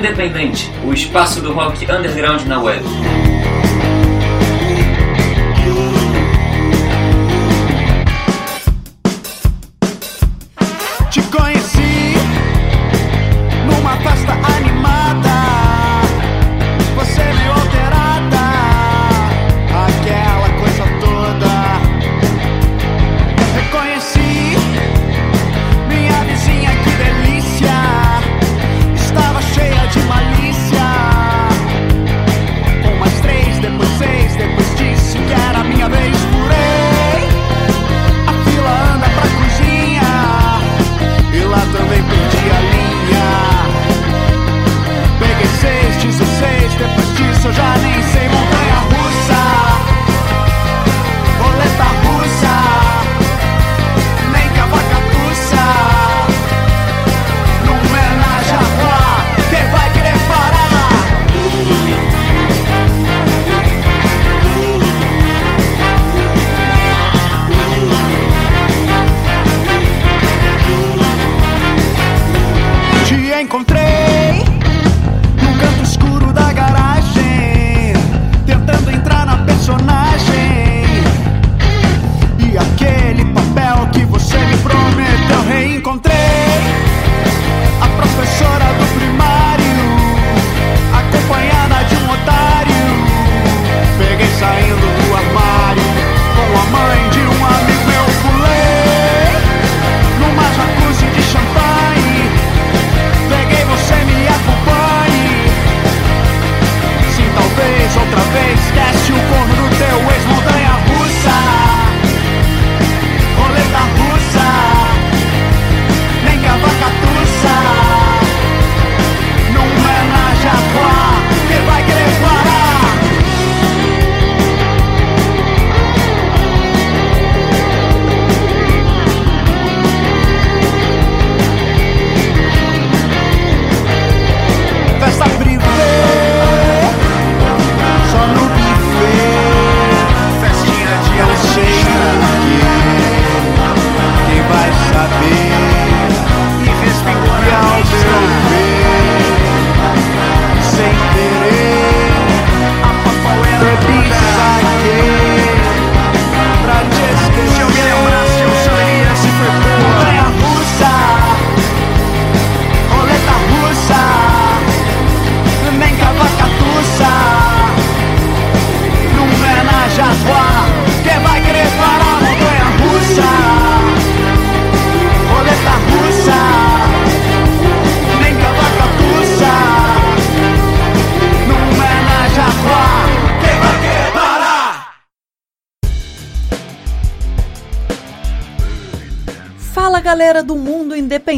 Independente, o espaço do rock underground na web.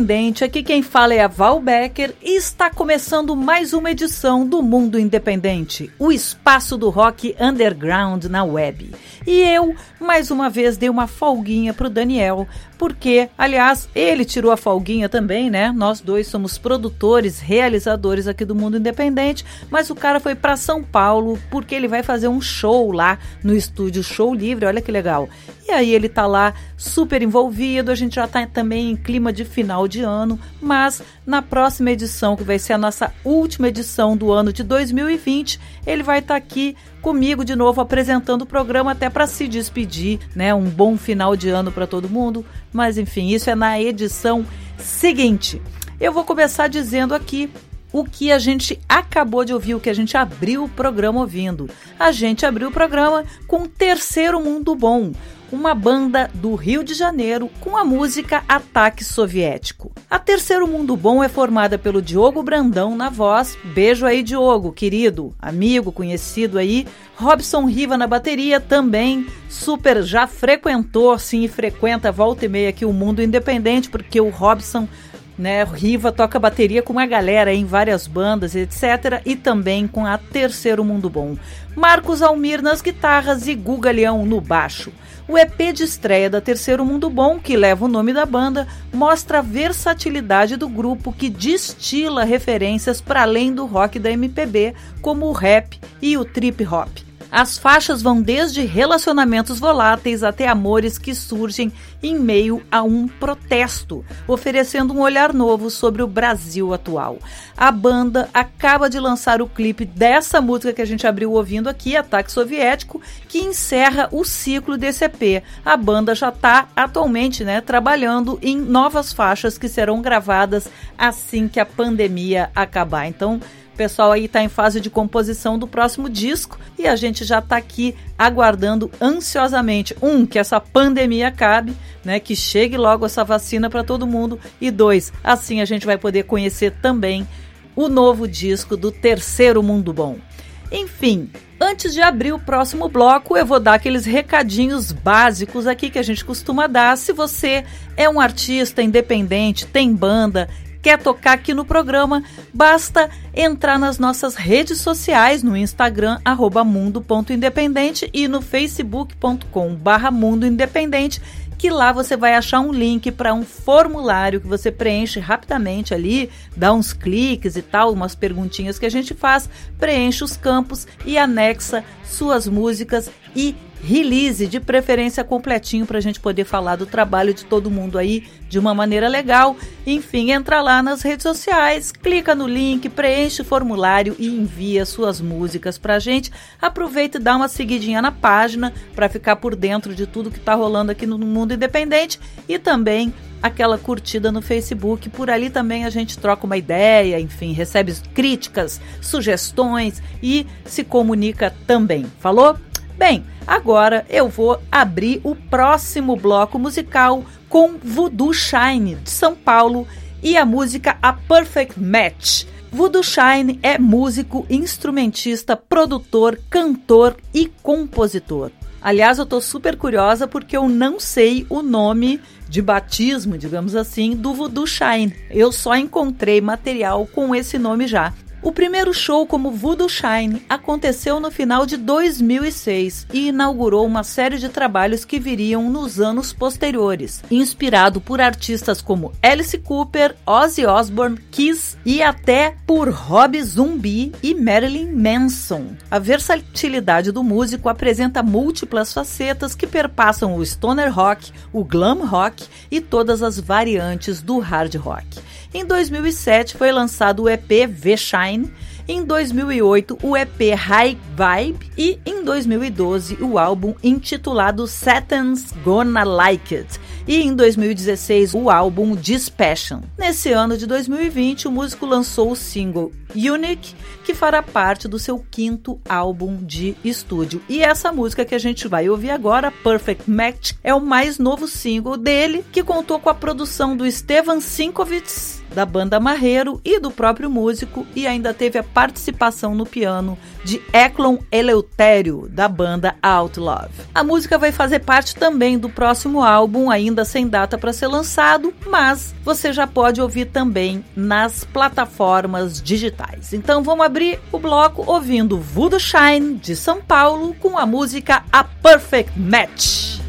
Independente, aqui quem fala é a Val Becker e está começando mais uma edição do Mundo Independente, o espaço do rock underground na web. E eu, mais uma vez, dei uma folguinha pro Daniel, porque, aliás, ele tirou a folguinha também, né? Nós dois somos produtores, realizadores aqui do Mundo Independente, mas o cara foi para São Paulo porque ele vai fazer um show lá no estúdio Show Livre, olha que legal. E aí ele tá lá super envolvido, a gente já tá também em clima de final de ano, mas na próxima edição, que vai ser a nossa última edição do ano de 2020, ele vai estar tá aqui comigo de novo apresentando o programa até para se despedir, né? Um bom final de ano para todo mundo. Mas enfim, isso é na edição seguinte. Eu vou começar dizendo aqui o que a gente acabou de ouvir, o que a gente abriu o programa ouvindo. A gente abriu o programa com Terceiro Mundo Bom, uma banda do Rio de Janeiro com a música Ataque Soviético. A Terceiro Mundo Bom é formada pelo Diogo Brandão na voz, beijo aí Diogo, querido, amigo, conhecido aí, Robson Riva na bateria também, super já frequentou, sim, e frequenta volta e meia aqui o Mundo Independente, porque o Robson né? Riva toca bateria com uma galera em várias bandas, etc. E também com a Terceiro Mundo Bom. Marcos Almir nas guitarras e Guga Leão no baixo. O EP de estreia da Terceiro Mundo Bom, que leva o nome da banda, mostra a versatilidade do grupo que destila referências para além do rock da MPB, como o rap e o trip hop. As faixas vão desde relacionamentos voláteis até amores que surgem em meio a um protesto, oferecendo um olhar novo sobre o Brasil atual. A banda acaba de lançar o clipe dessa música que a gente abriu ouvindo aqui, Ataque Soviético, que encerra o ciclo desse EP. A banda já está atualmente né, trabalhando em novas faixas que serão gravadas assim que a pandemia acabar. Então, o pessoal aí está em fase de composição do próximo disco e a gente já está aqui aguardando ansiosamente um que essa pandemia acabe, né, que chegue logo essa vacina para todo mundo e dois, assim a gente vai poder conhecer também o novo disco do Terceiro Mundo Bom. Enfim, antes de abrir o próximo bloco, eu vou dar aqueles recadinhos básicos aqui que a gente costuma dar. Se você é um artista independente, tem banda, quer tocar aqui no programa, basta entrar nas nossas redes sociais, no Instagram, mundo.independente e no facebook.com barra mundo independente, que lá você vai achar um link para um formulário que você preenche rapidamente ali, dá uns cliques e tal, umas perguntinhas que a gente faz, preenche os campos e anexa suas músicas e release, de preferência completinho, para a gente poder falar do trabalho de todo mundo aí de uma maneira legal. Enfim, entra lá nas redes sociais, clica no link, preenche o formulário e envia suas músicas para a gente. Aproveita e dá uma seguidinha na página para ficar por dentro de tudo que está rolando aqui no mundo independente e também aquela curtida no Facebook. Por ali também a gente troca uma ideia, enfim, recebe críticas, sugestões e se comunica também. Falou? Bem, agora eu vou abrir o próximo bloco musical com Voodoo Shine de São Paulo e a música A Perfect Match. Voodoo Shine é músico, instrumentista, produtor, cantor e compositor. Aliás, eu tô super curiosa porque eu não sei o nome de batismo, digamos assim, do Voodoo Shine. Eu só encontrei material com esse nome já. O primeiro show como Voodoo Shine aconteceu no final de 2006 e inaugurou uma série de trabalhos que viriam nos anos posteriores, inspirado por artistas como Alice Cooper, Ozzy Osbourne, Kiss e até por Rob Zombie e Marilyn Manson. A versatilidade do músico apresenta múltiplas facetas que perpassam o stoner rock, o glam rock e todas as variantes do hard rock. Em 2007 foi lançado o EP V-Shine, em 2008 o EP High Vibe e em 2012 o álbum intitulado Satan's Gonna Like It e em 2016 o álbum Dispassion. Nesse ano de 2020 o músico lançou o single Unique, que fará parte do seu quinto álbum de estúdio. E essa música que a gente vai ouvir agora, Perfect Match, é o mais novo single dele, que contou com a produção do Stevan Sinkovitz da banda Marreiro e do próprio músico, e ainda teve a participação no piano de Eklon Eleutério, da banda Outlove. A música vai fazer parte também do próximo álbum, ainda sem data para ser lançado, mas você já pode ouvir também nas plataformas digitais. Então vamos abrir o bloco ouvindo Voodoo Shine de São Paulo com a música A Perfect Match.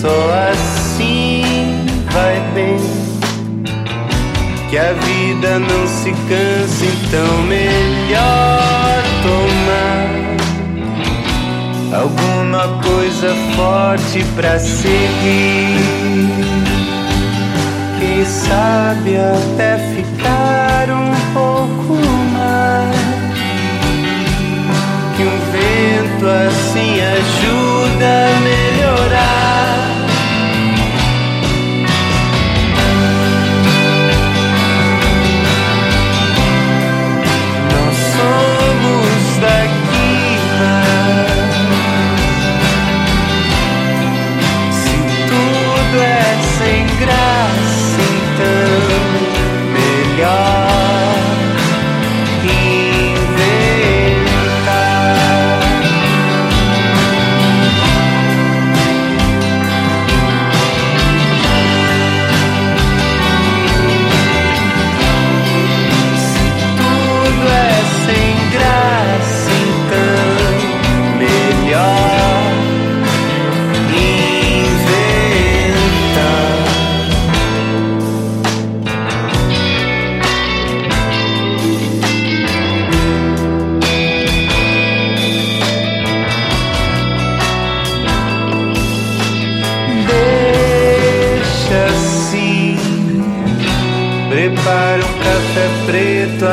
Só assim vai bem. Que a vida não se canse, então melhor tomar alguma coisa forte pra seguir quem sabe até ficar um pouco mais. Que um vento assim ajuda a melhorar.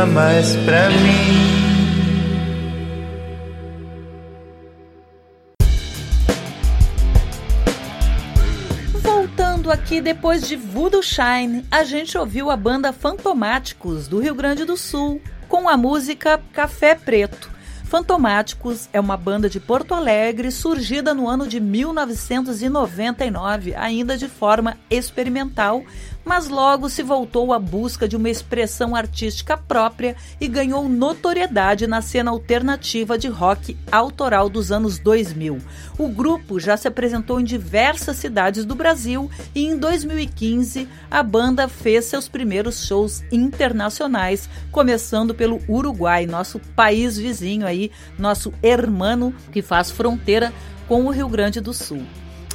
Mais pra mim. Voltando aqui depois de Voodoo Shine, a gente ouviu a banda Fantomáticos do Rio Grande do Sul com a música Café Preto. Fantomáticos é uma banda de Porto Alegre surgida no ano de 1999, ainda de forma experimental, mas logo se voltou à busca de uma expressão artística própria e ganhou notoriedade na cena alternativa de rock autoral dos anos 2000. O grupo já se apresentou em diversas cidades do Brasil e em 2015 a banda fez seus primeiros shows internacionais, começando pelo Uruguai, nosso país vizinho aí, nosso hermano que faz fronteira com o Rio Grande do Sul.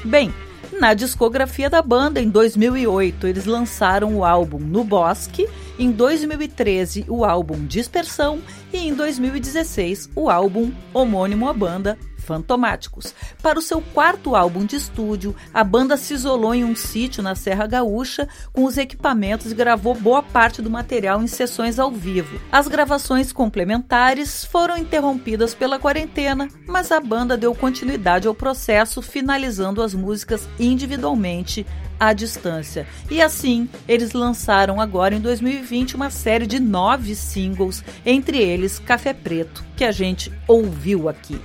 Bem, na discografia da banda, em 2008, eles lançaram o álbum No Bosque, em 2013, o álbum Dispersão e em 2016, o álbum homônimo à banda Fantomáticos. Para o seu quarto álbum de estúdio, a banda se isolou em um sítio na Serra Gaúcha com os equipamentos e gravou boa parte do material em sessões ao vivo. As gravações complementares foram interrompidas pela quarentena, mas a banda deu continuidade ao processo, finalizando as músicas individualmente à distância. E assim, eles lançaram agora em 2020 uma série de nove singles, entre eles Café Preto, que a gente ouviu aqui.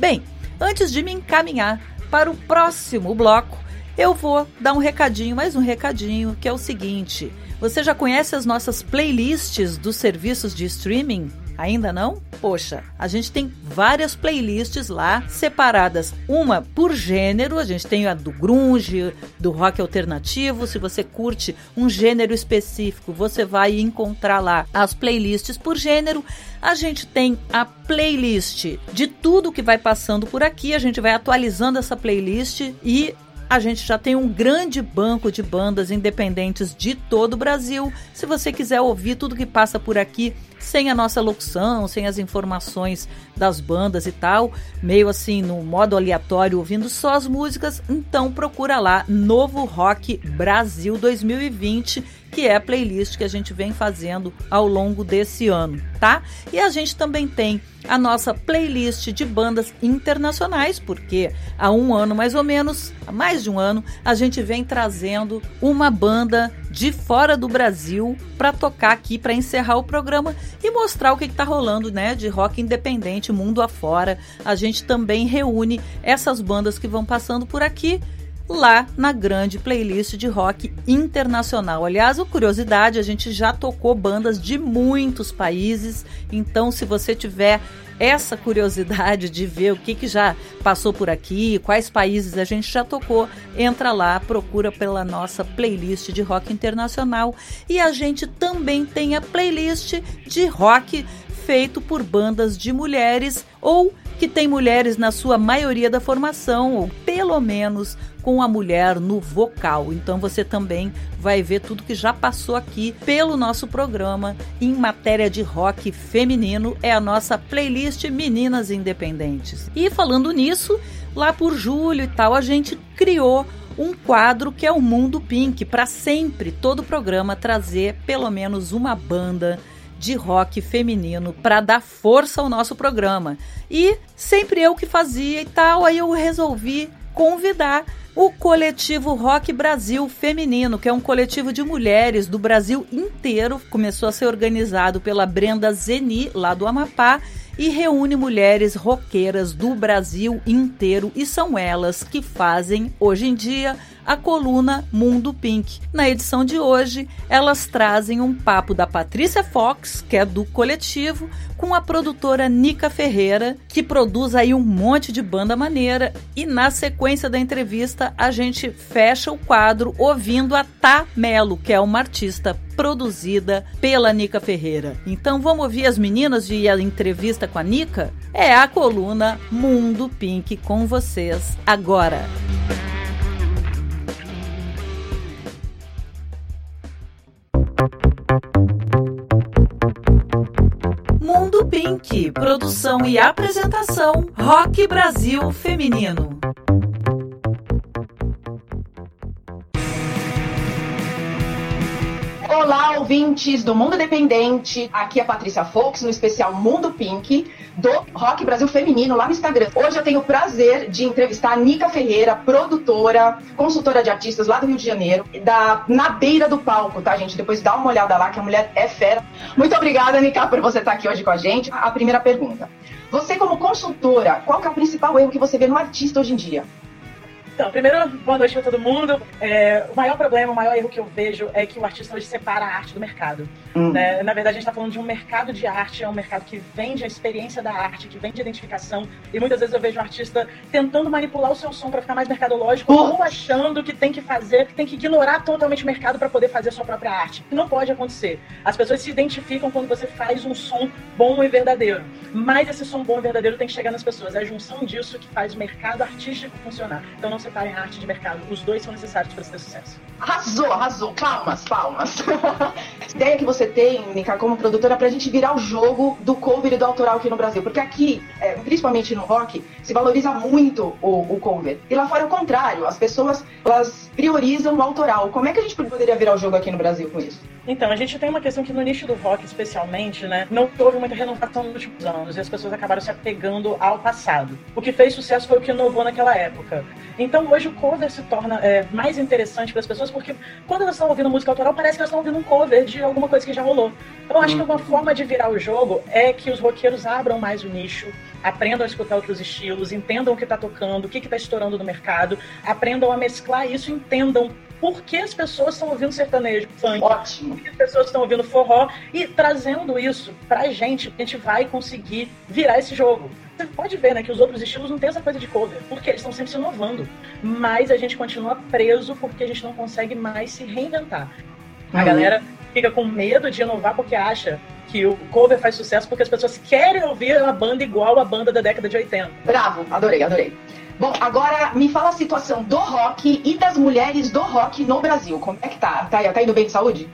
Bem, antes de me encaminhar para o próximo bloco, eu vou dar um recadinho, mais um recadinho, que é o seguinte: você já conhece as nossas playlists dos serviços de streaming? Ainda não? Poxa, a gente tem várias playlists lá separadas, uma por gênero. A gente tem a do grunge, do rock alternativo. Se você curte um gênero específico, você vai encontrar lá as playlists por gênero. A gente tem a playlist de tudo que vai passando por aqui. A gente vai atualizando essa playlist e a gente já tem um grande banco de bandas independentes de todo o Brasil. Se você quiser ouvir tudo que passa por aqui, sem a nossa locução, sem as informações das bandas e tal, meio assim no modo aleatório, ouvindo só as músicas, então procura lá Novo Rock Brasil 2020 que é a playlist que a gente vem fazendo ao longo desse ano, tá? E a gente também tem a nossa playlist de bandas internacionais, porque há um ano mais ou menos, há mais de um ano, a gente vem trazendo uma banda de fora do Brasil para tocar aqui para encerrar o programa e mostrar o que está rolando, né, de rock independente mundo afora. A gente também reúne essas bandas que vão passando por aqui lá na grande playlist de rock internacional. Aliás, o curiosidade, a gente já tocou bandas de muitos países, então se você tiver essa curiosidade de ver o que, que já passou por aqui, quais países a gente já tocou, entra lá, procura pela nossa playlist de rock internacional. E a gente também tem a playlist de rock feito por bandas de mulheres ou que tem mulheres na sua maioria da formação, ou pelo menos com a mulher no vocal. Então você também vai ver tudo que já passou aqui pelo nosso programa em matéria de rock feminino. É a nossa playlist Meninas Independentes. E falando nisso, lá por julho e tal, a gente criou um quadro que é o Mundo Pink, para sempre, todo programa trazer pelo menos uma banda de rock feminino para dar força ao nosso programa. E sempre eu que fazia e tal, aí eu resolvi convidar o coletivo Rock Brasil Feminino, que é um coletivo de mulheres do Brasil inteiro, começou a ser organizado pela Brenda Zeni, lá do Amapá, e reúne mulheres roqueiras do Brasil inteiro e são elas que fazem hoje em dia a coluna Mundo Pink. Na edição de hoje, elas trazem um papo da Patrícia Fox, que é do coletivo, com a produtora Nica Ferreira, que produz aí um monte de banda maneira. E na sequência da entrevista, a gente fecha o quadro ouvindo a Tá Melo, que é uma artista produzida pela Nica Ferreira. Então vamos ouvir as meninas e a entrevista com a Nica? É a coluna Mundo Pink com vocês agora. Mundo Pink, produção e apresentação Rock Brasil Feminino. Olá, ouvintes do Mundo Independente. Aqui é a Patrícia Fox, no especial Mundo Pink, do Rock Brasil Feminino, lá no Instagram. Hoje eu tenho o prazer de entrevistar a Nica Ferreira, produtora, consultora de artistas lá do Rio de Janeiro, da, na beira do palco, tá, gente? Depois dá uma olhada lá, que a mulher é fera. Muito obrigada, Nica, por você estar aqui hoje com a gente. A primeira pergunta. Você, como consultora, qual é o principal erro que você vê no artista hoje em dia? Então, primeiro, boa noite para todo mundo. É, o maior problema, o maior erro que eu vejo é que o artista hoje separa a arte do mercado. Hum. Né? Na verdade, a gente está falando de um mercado de arte, é um mercado que vende a experiência da arte, que vende a identificação. E muitas vezes eu vejo um artista tentando manipular o seu som para ficar mais mercadológico, ou achando que tem que fazer, que tem que ignorar totalmente o mercado para poder fazer a sua própria arte. Não pode acontecer. As pessoas se identificam quando você faz um som bom e verdadeiro. Mas esse som bom e verdadeiro tem que chegar nas pessoas. É a junção disso que faz o mercado artístico funcionar. Então não se separem arte de mercado. Os dois são necessários para ter sucesso. Arrasou, arrasou. Palmas, palmas. ideia que você tem, Nica, como produtora, pra gente virar o jogo do cover e do autoral aqui no Brasil. Porque aqui, é, principalmente no rock, se valoriza muito o, o, cover. E lá fora é o contrário. As pessoas, elas priorizam o autoral. Como é que a gente poderia virar o jogo aqui no Brasil com isso? Então, a gente tem uma questão que no nicho do rock, especialmente, né, não houve muita renovação nos últimos anos e as pessoas acabaram se apegando ao passado. O que fez sucesso foi o que inovou naquela época. Então, hoje o cover se torna é, mais interessante para as pessoas porque quando elas estão ouvindo música autoral, parece que elas estão ouvindo um cover de alguma coisa que já rolou. Então, acho que uma forma de virar o jogo é que os roqueiros abram mais o nicho, aprendam a escutar outros estilos, entendam o que está tocando, o que está estourando no mercado, aprendam a mesclar isso, entendam por que as pessoas estão ouvindo sertanejo, funk, Ótimo. por que as pessoas estão ouvindo forró, e trazendo isso pra gente, a gente vai conseguir virar esse jogo. Você pode ver, né, que os outros estilos não tem essa coisa de cover, porque eles estão sempre se inovando. Mas a gente continua preso porque a gente não consegue mais se reinventar. A uhum. galera fica com medo de inovar porque acha que o cover faz sucesso porque as pessoas querem ouvir uma banda igual a banda da década de 80. Bravo, adorei, adorei. Bom, agora me fala a situação do rock e das mulheres do rock no Brasil. Como é que tá? Tá, tá indo bem de saúde?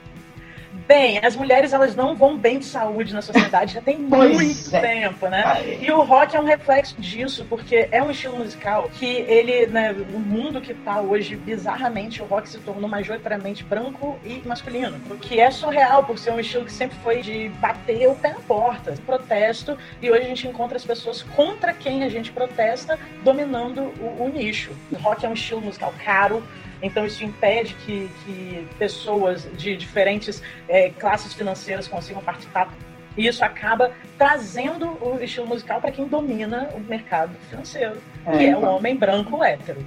Bem, as mulheres elas não vão bem de saúde na sociedade já tem muito é. tempo, né? Ai. E o rock é um reflexo disso, porque é um estilo musical que ele, né, o mundo que tá hoje, bizarramente, o rock se tornou majoritariamente branco e masculino. O que é surreal por ser um estilo que sempre foi de bater o pé na porta, protesto, e hoje a gente encontra as pessoas contra quem a gente protesta dominando o, o nicho. O rock é um estilo musical caro, Então isso impede que, que pessoas de diferentes é, classes financeiras consigam participar. E isso acaba trazendo o estilo musical para quem domina o mercado financeiro, é, que é o então. homem branco hétero.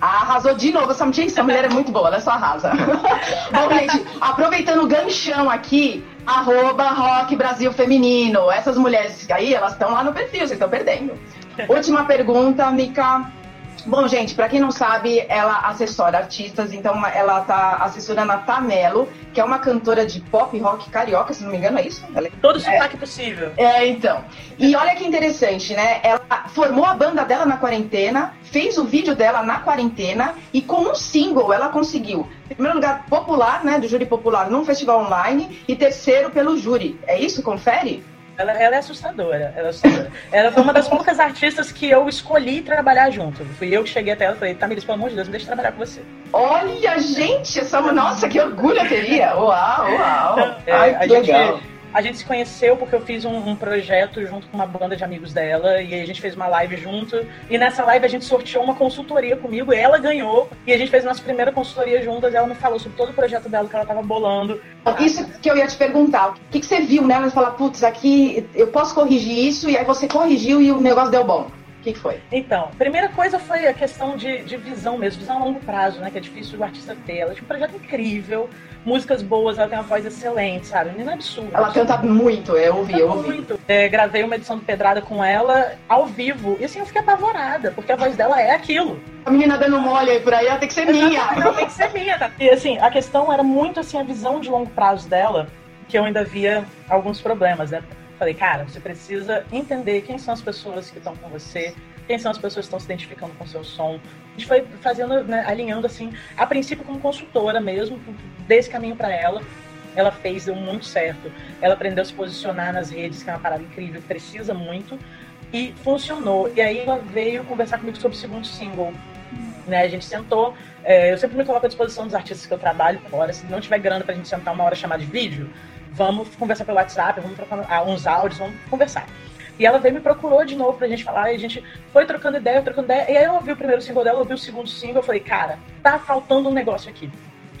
Arrasou de novo essa, gente, essa mulher é muito boa, ela só arrasa. Bom, gente, aproveitando o ganchão aqui, arroba Rock Brasil Feminino. Essas mulheres aí, elas estão lá no perfil, vocês estão perdendo. Última pergunta, Mica. Bom, gente, para quem não sabe, ela assessora artistas, então ela tá assessorando a Tamelo, que é uma cantora de pop rock carioca, se não me engano, é isso? Ela... É- Todo sotaque é... possível. É, então. E olha que interessante, né? Ela formou a banda dela na quarentena, fez o vídeo dela na quarentena e com um single ela conseguiu, em primeiro lugar, popular, né, do júri popular num festival online e terceiro pelo júri. É isso? Confere? Ela, ela, é assustadora. Ela, é assustadora. ela foi uma das poucas artistas que eu escolhi trabalhar junto. Fui eu que cheguei até ela e falei, Tamiris, pelo amor de Deus, me deixa trabalhar com você. Olha, gente, essa, nossa, que orgulho eu teria. Uau, uau. É, Ai, que legal. Gente, a gente se conheceu porque eu fiz um, um, projeto junto com uma banda de amigos dela e a gente fez uma live junto. E nessa live a gente sorteou uma consultoria comigo, ela ganhou e a gente fez a nossa primeira consultoria juntas. Ela me falou sobre todo o projeto dela que ela estava bolando. Isso que eu ia te perguntar, o que, que você viu nela e falar, putz, aqui eu posso corrigir isso e aí você corrigiu e o negócio deu bom? O que, que, foi? Então, primeira coisa foi a questão de, de visão mesmo, visão a longo prazo, né? Que é difícil o artista ter. Ela tinha um projeto incrível, músicas boas, ela tem uma voz excelente, sabe? Menina absurda. Ela canta muito, eu ouvi, eu ouvi. Muito. É, gravei uma edição do Pedrada com ela ao vivo. E assim, eu fiquei apavorada, porque a voz dela é aquilo. A menina dando mole aí por aí, ela tem que ser minha. Ela tem que ser minha, tá? E assim, a questão era muito assim, a visão de longo prazo dela, que eu ainda via alguns problemas, né? Falei, cara, você precisa entender quem são as pessoas que estão com você, quem são as pessoas que estão se identificando com o seu som. A gente foi fazendo, né, alinhando assim, a princípio como consultora mesmo, desse caminho para ela. Ela fez, deu muito certo. Ela aprendeu a se posicionar nas redes, que é uma parada incrível, precisa muito. E funcionou. E aí ela veio conversar comigo sobre o segundo single. Né, a gente sentou. É, eu sempre me coloco à disposição dos artistas que eu trabalho fora. Se não tiver grana pra gente sentar uma hora chamada de vídeo, vamos conversar pelo WhatsApp, vamos trocar ah, uns áudios, vamos conversar. E ela veio me procurou de novo pra gente falar, e a gente foi trocando ideia, trocando ideia. E aí eu ouvi o primeiro single dela, eu ouvi o segundo single, eu falei, cara, tá faltando um negócio aqui.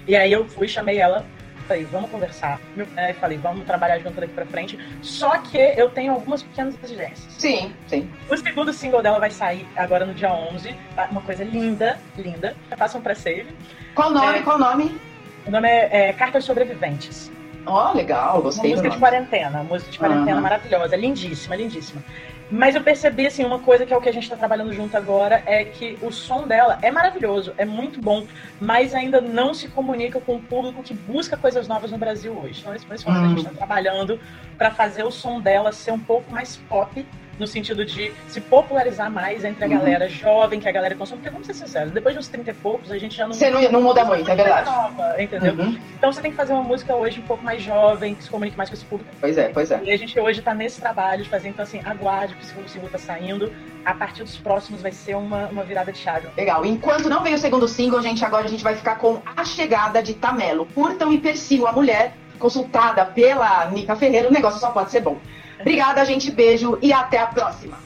E aí eu fui, chamei ela, falei, vamos conversar. E falei, vamos trabalhar junto daqui pra frente. Só que eu tenho algumas pequenas exigências. Sim, sim. O segundo single dela vai sair agora no dia 11. Tá? Uma coisa linda, linda. Façam um pré-save. Qual o nome? É, qual o nome? O nome é, é Cartas Sobreviventes. Ó, oh, legal, gostei. Uma música de quarentena, música de quarentena uhum. maravilhosa, lindíssima, lindíssima. Mas eu percebi, assim, uma coisa que é o que a gente está trabalhando junto agora é que o som dela é maravilhoso, é muito bom, mas ainda não se comunica com o público que busca coisas novas no Brasil hoje. Então, esse ponto uhum. a gente está trabalhando para fazer o som dela ser um pouco mais pop no sentido de se popularizar mais entre a uhum. galera jovem, que a galera consome. Porque vamos ser sinceros, depois de uns 30 e poucos, a gente já não. Você não, não muda muito, é verdade. Nova, entendeu? Uhum. Então você tem que fazer uma música hoje um pouco mais jovem, que se comunique mais com esse público. Pois é, pois é. E a gente hoje está nesse trabalho de fazer, então assim, aguarde que o segundo single tá saindo. A partir dos próximos vai ser uma, uma virada de chave. Legal. Enquanto não vem o segundo single, gente, agora a gente vai ficar com a chegada de Tamelo. Curtam e persigam a mulher consultada pela Nica Ferreira, o negócio só pode ser bom. Obrigada, gente. Beijo e até a próxima.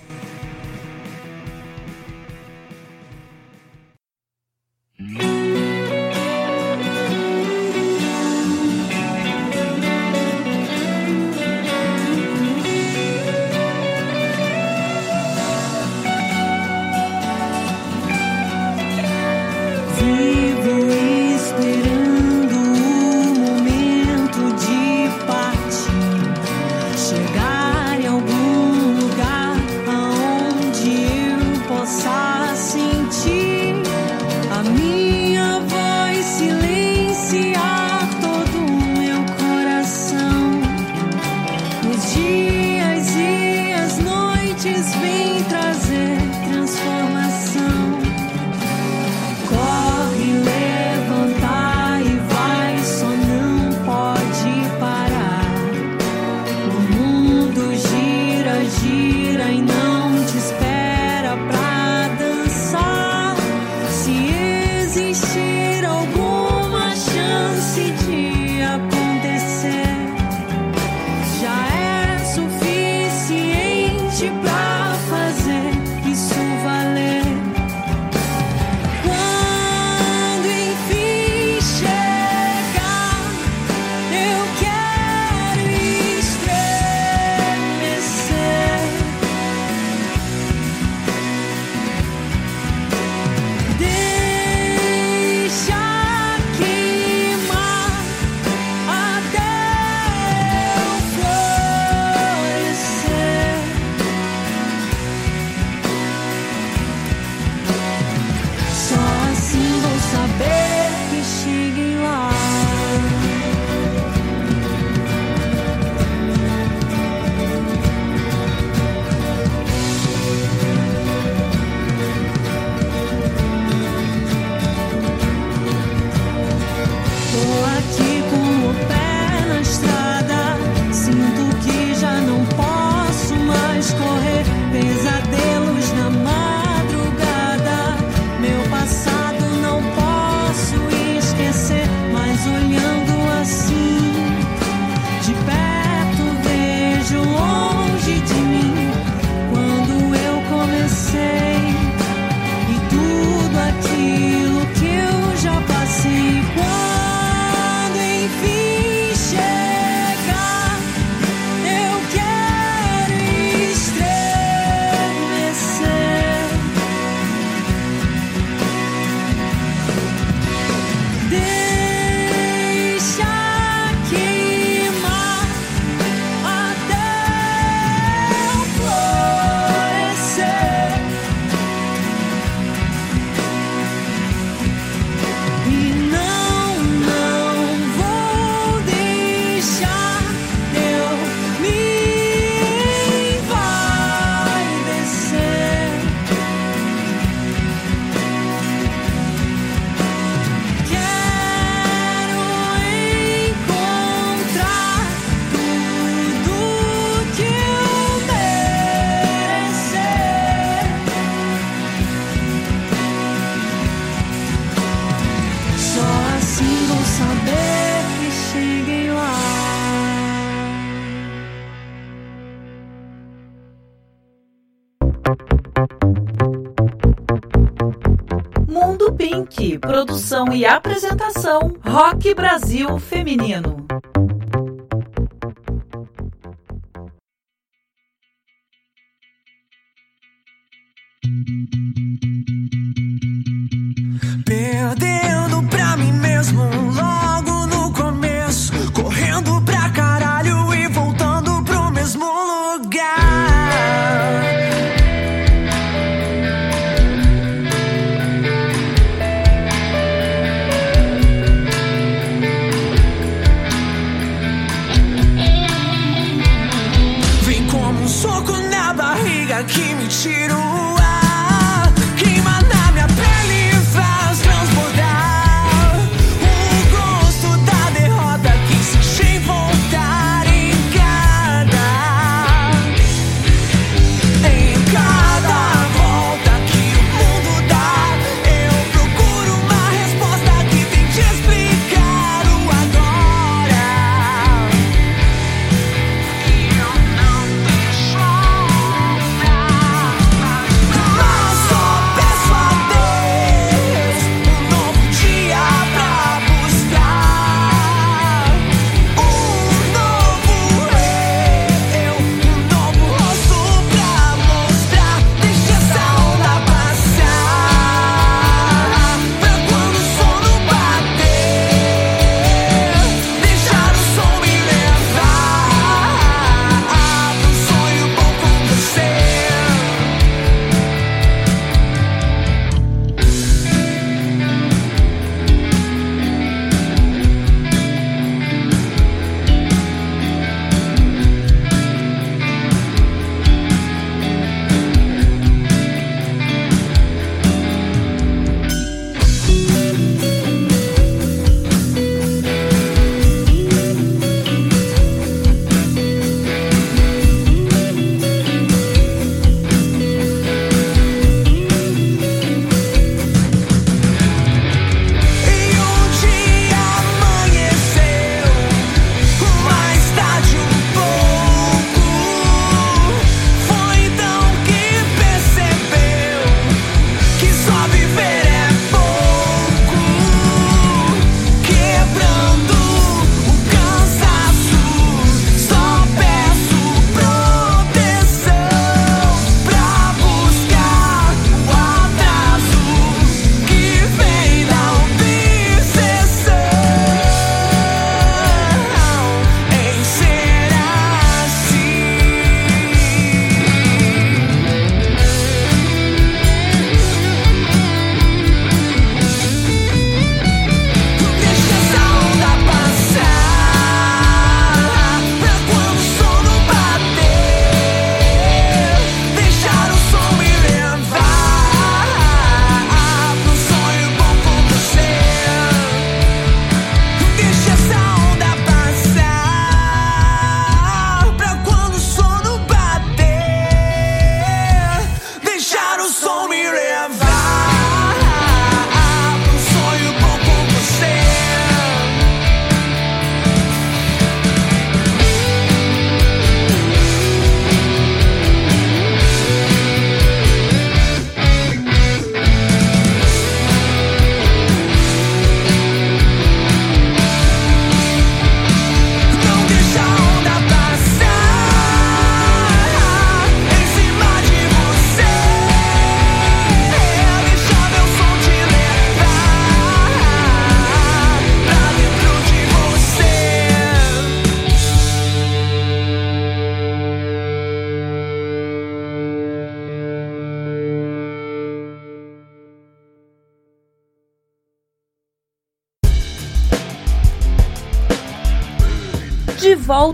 Produção e apresentação Rock Brasil Feminino.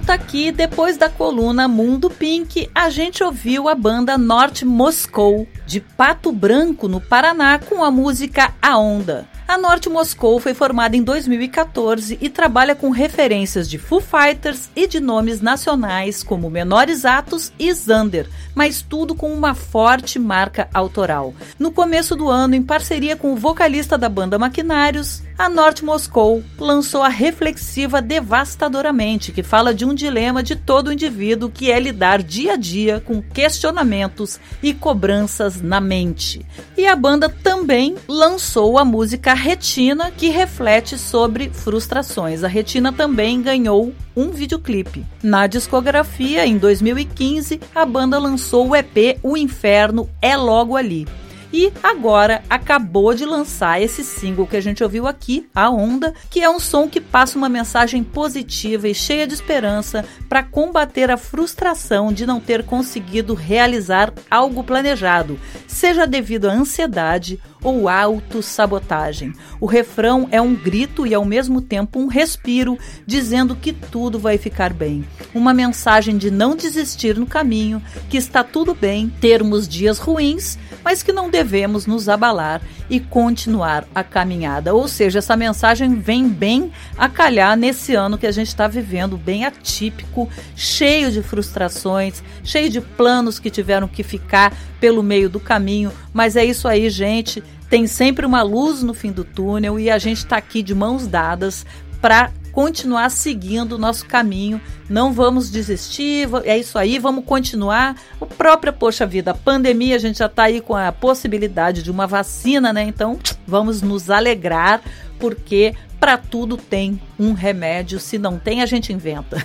Volta aqui, depois da coluna Mundo Pink, a gente ouviu a banda Norte Moscou, de Pato Branco, no Paraná, com a música A Onda. A Norte Moscou foi formada em 2014 e trabalha com referências de Foo Fighters e de nomes nacionais como Menores Atos e Zander, mas tudo com uma forte marca autoral. No começo do ano, em parceria com o vocalista da banda Maquinários, a Norte Moscou lançou a reflexiva Devastadoramente, que fala de um dilema de todo indivíduo que é lidar dia a dia com questionamentos e cobranças na mente. E a banda também lançou a música Retina, que reflete sobre frustrações. A Retina também ganhou um videoclipe. Na discografia, em 2015, a banda lançou o EP O Inferno é Logo Ali. E agora acabou de lançar esse single que a gente ouviu aqui, A Onda, que é um som que passa uma mensagem positiva e cheia de esperança para combater a frustração de não ter conseguido realizar algo planejado, seja devido à ansiedade ou autossabotagem. O refrão é um grito e ao mesmo tempo um respiro, dizendo que tudo vai ficar bem. Uma mensagem de não desistir no caminho, que está tudo bem termos dias ruins, mas que não devemos nos abalar e continuar a caminhada. Ou seja, essa mensagem vem bem a calhar nesse ano que a gente está vivendo, bem atípico, cheio de frustrações, cheio de planos que tiveram que ficar pelo meio do caminho. Mas é isso aí, gente. Tem sempre uma luz no fim do túnel e a gente está aqui de mãos dadas para continuar seguindo o nosso caminho. Não vamos desistir, é isso aí, vamos continuar. O próprio, poxa vida, a pandemia, a gente já está aí com a possibilidade de uma vacina, né? Então, vamos nos alegrar, porque para tudo tem um remédio. Se não tem, a gente inventa.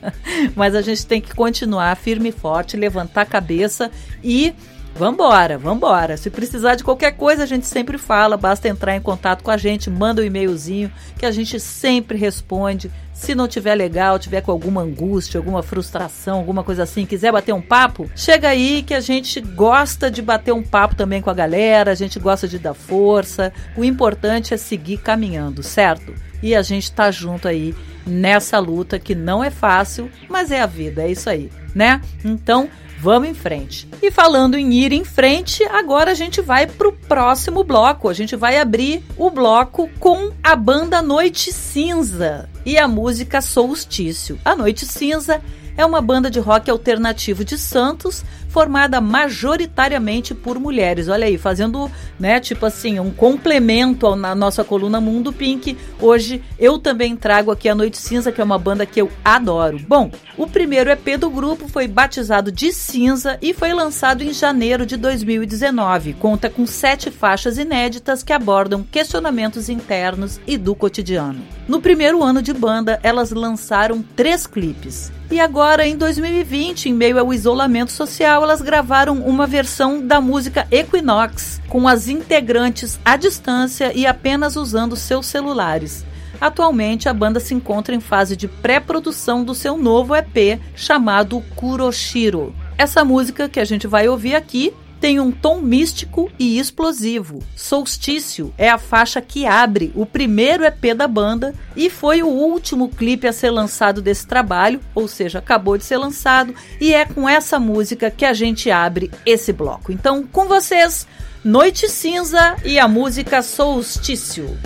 Mas a gente tem que continuar firme e forte, levantar a cabeça e Vambora, vambora. Se precisar de qualquer coisa, a gente sempre fala. Basta entrar em contato com a gente, manda um e-mailzinho que a gente sempre responde. Se não tiver legal, tiver com alguma angústia, alguma frustração, alguma coisa assim, quiser bater um papo, chega aí que a gente gosta de bater um papo também com a galera, a gente gosta de dar força. O importante é seguir caminhando, certo? E a gente tá junto aí nessa luta que não é fácil, mas é a vida, é isso aí, né? Então, Vamos em frente. E falando em ir em frente, agora a gente vai pro próximo bloco. A gente vai abrir o bloco com a banda Noite Cinza e a música Solstício. A Noite Cinza é uma banda de rock alternativo de Santos, formada majoritariamente por mulheres. Olha aí, fazendo, né, tipo assim, um complemento na nossa coluna Mundo Pink. Hoje eu também trago aqui a Noite Cinza, que é uma banda que eu adoro. Bom, o primeiro EP do grupo foi batizado de Cinza e foi lançado em janeiro de 2019. Conta com sete faixas inéditas que abordam questionamentos internos e do cotidiano. No primeiro ano de banda, elas lançaram três clipes. E agora, em 2020, em meio ao isolamento social, elas gravaram uma versão da música Equinox, com as integrantes à distância e apenas usando seus celulares. Atualmente, a banda se encontra em fase de pré-produção do seu novo EP chamado Kuroshiro. Essa música que a gente vai ouvir aqui tem um tom místico e explosivo. Solstício é a faixa que abre o primeiro EP da banda e foi o último clipe a ser lançado desse trabalho, ou seja, acabou de ser lançado, e é com essa música que a gente abre esse bloco. Então, com vocês, Noite Cinza e a música Solstício.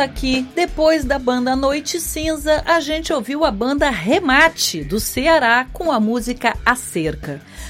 Volta aqui, depois da banda Noite Cinza, a gente ouviu a banda Remate, do Ceará, com a música A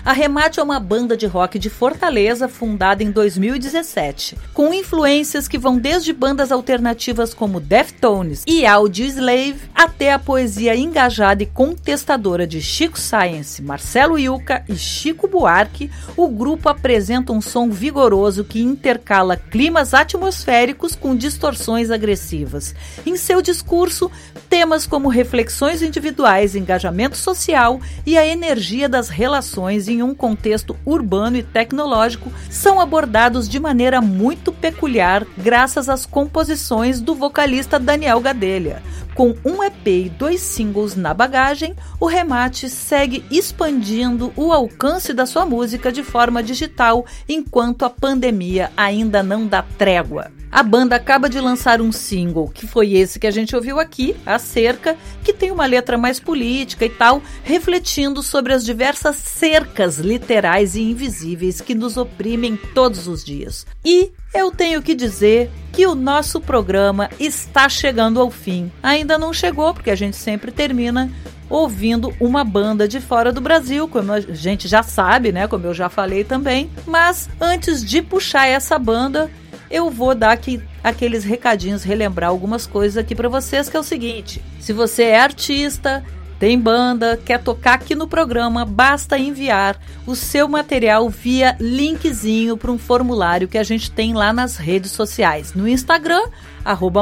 Cerca. A Remate é uma banda de rock de Fortaleza fundada em 2017, com influências que vão desde bandas alternativas como Deftones e Audioslave até a poesia engajada e contestadora de Chico Science, Marcelo Yuca e Chico Buarque. O grupo apresenta um som vigoroso que intercala climas atmosféricos com distorções agressivas. Em seu discurso, temas como reflexões individuais, engajamento social e a energia das relações em um contexto urbano e tecnológico são abordados de maneira muito peculiar graças às composições do vocalista Daniel Gadelha. Com um EP e dois singles na bagagem, o Remate segue expandindo o alcance da sua música de forma digital enquanto a pandemia ainda não dá trégua. A banda acaba de lançar um single, que foi esse que a gente ouviu aqui, A Cerca, que tem uma letra mais política e tal, refletindo sobre as diversas cercas literais e invisíveis que nos oprimem todos os dias. E eu tenho que dizer que o nosso programa está chegando ao fim. Ainda não chegou, porque a gente sempre termina ouvindo uma banda de fora do Brasil, como a gente já sabe, né? Como eu já falei também. Mas antes de puxar essa banda, eu vou dar aqui aqueles recadinhos, relembrar algumas coisas aqui para vocês, que é o seguinte: se você é artista, tem banda, quer tocar aqui no programa, basta enviar o seu material via linkzinho para um formulário que a gente tem lá nas redes sociais, no Instagram,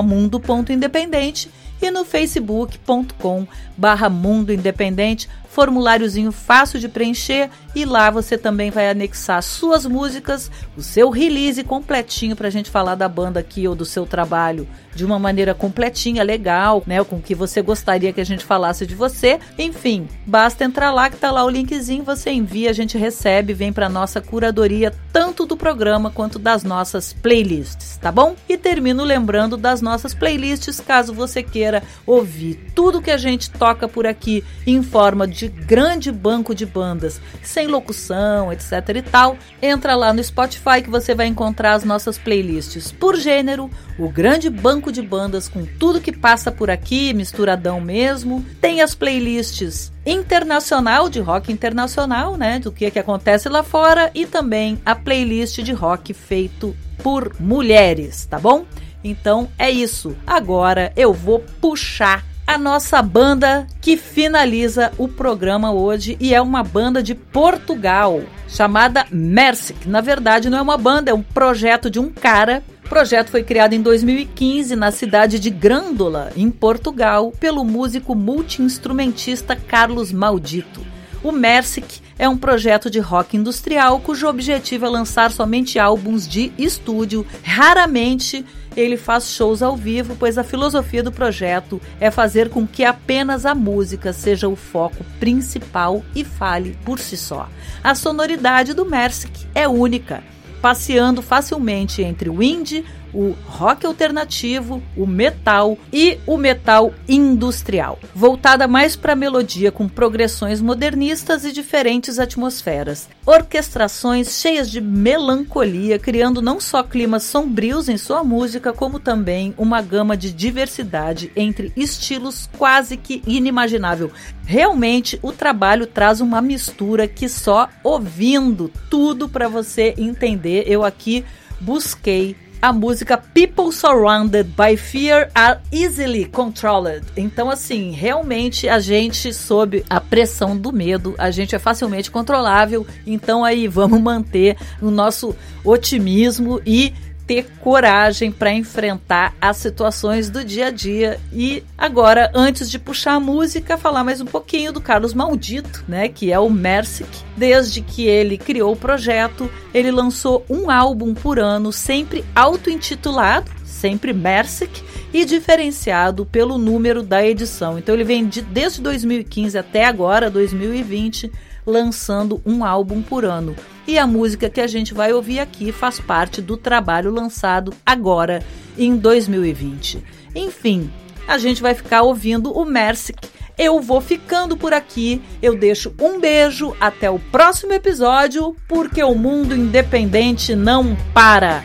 mundo.independente e no facebook.com barra Mundo Independente formuláriozinho fácil de preencher e lá você também vai anexar suas músicas, o seu release completinho para a gente falar da banda aqui ou do seu trabalho de uma maneira completinha, legal, né? Com que você gostaria que a gente falasse de você. Enfim, basta entrar lá que tá lá o linkzinho, você envia, a gente recebe, vem para nossa curadoria tanto do programa quanto das nossas playlists, tá bom? E termino lembrando das nossas playlists, caso você queira ouvir tudo que a gente toca por aqui em forma de grande banco de bandas, sem locução, etc e tal, entra lá no Spotify que você vai encontrar as nossas playlists por gênero, o grande banco de bandas com tudo que passa por aqui, misturadão mesmo. Tem as playlists internacional de rock internacional, né, do que que acontece lá fora e também a playlist de rock feito por mulheres, tá bom? Então é isso. Agora eu vou puxar a nossa banda que finaliza o programa hoje e é uma banda de Portugal chamada Mersic. Na verdade, não é uma banda, é um projeto de um cara. O projeto foi criado em 2015 na cidade de Grândola, em Portugal, pelo músico multiinstrumentista Carlos Maldito. O Mersic é um projeto de rock industrial cujo objetivo é lançar somente álbuns de estúdio, raramente ele faz shows ao vivo, pois a filosofia do projeto é fazer com que apenas a música seja o foco principal e fale por si só. A sonoridade do Mersic é única, passeando facilmente entre o indie, o rock alternativo, o metal e o metal industrial, voltada mais para a melodia com progressões modernistas e diferentes atmosferas. Orquestrações cheias de melancolia, criando não só climas sombrios em sua música, como também uma gama de diversidade entre estilos quase que inimaginável. Realmente o trabalho traz uma mistura que só ouvindo tudo para você entender. Eu aqui busquei a música People Surrounded by Fear Are Easily Controlled. Então, assim, realmente a gente, sob a pressão do medo, a gente é facilmente controlável. Então, aí vamos manter o nosso otimismo e ter coragem para enfrentar as situações do dia a dia. E agora, antes de puxar a música, falar mais um pouquinho do Carlos Maldito, né, que é o Mersic. Desde que ele criou o projeto, ele lançou um álbum por ano, sempre auto-intitulado, sempre Mersic, e diferenciado pelo número da edição. Então ele vem de, desde 2015 até agora, 2020, lançando um álbum por ano. E a música que a gente vai ouvir aqui faz parte do trabalho lançado agora em 2020. Enfim, a gente vai ficar ouvindo o Mersic. Eu vou ficando por aqui. Eu deixo um beijo até o próximo episódio, porque o mundo independente não para.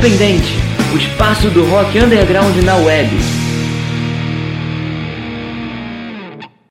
Independente, o espaço do rock underground na web.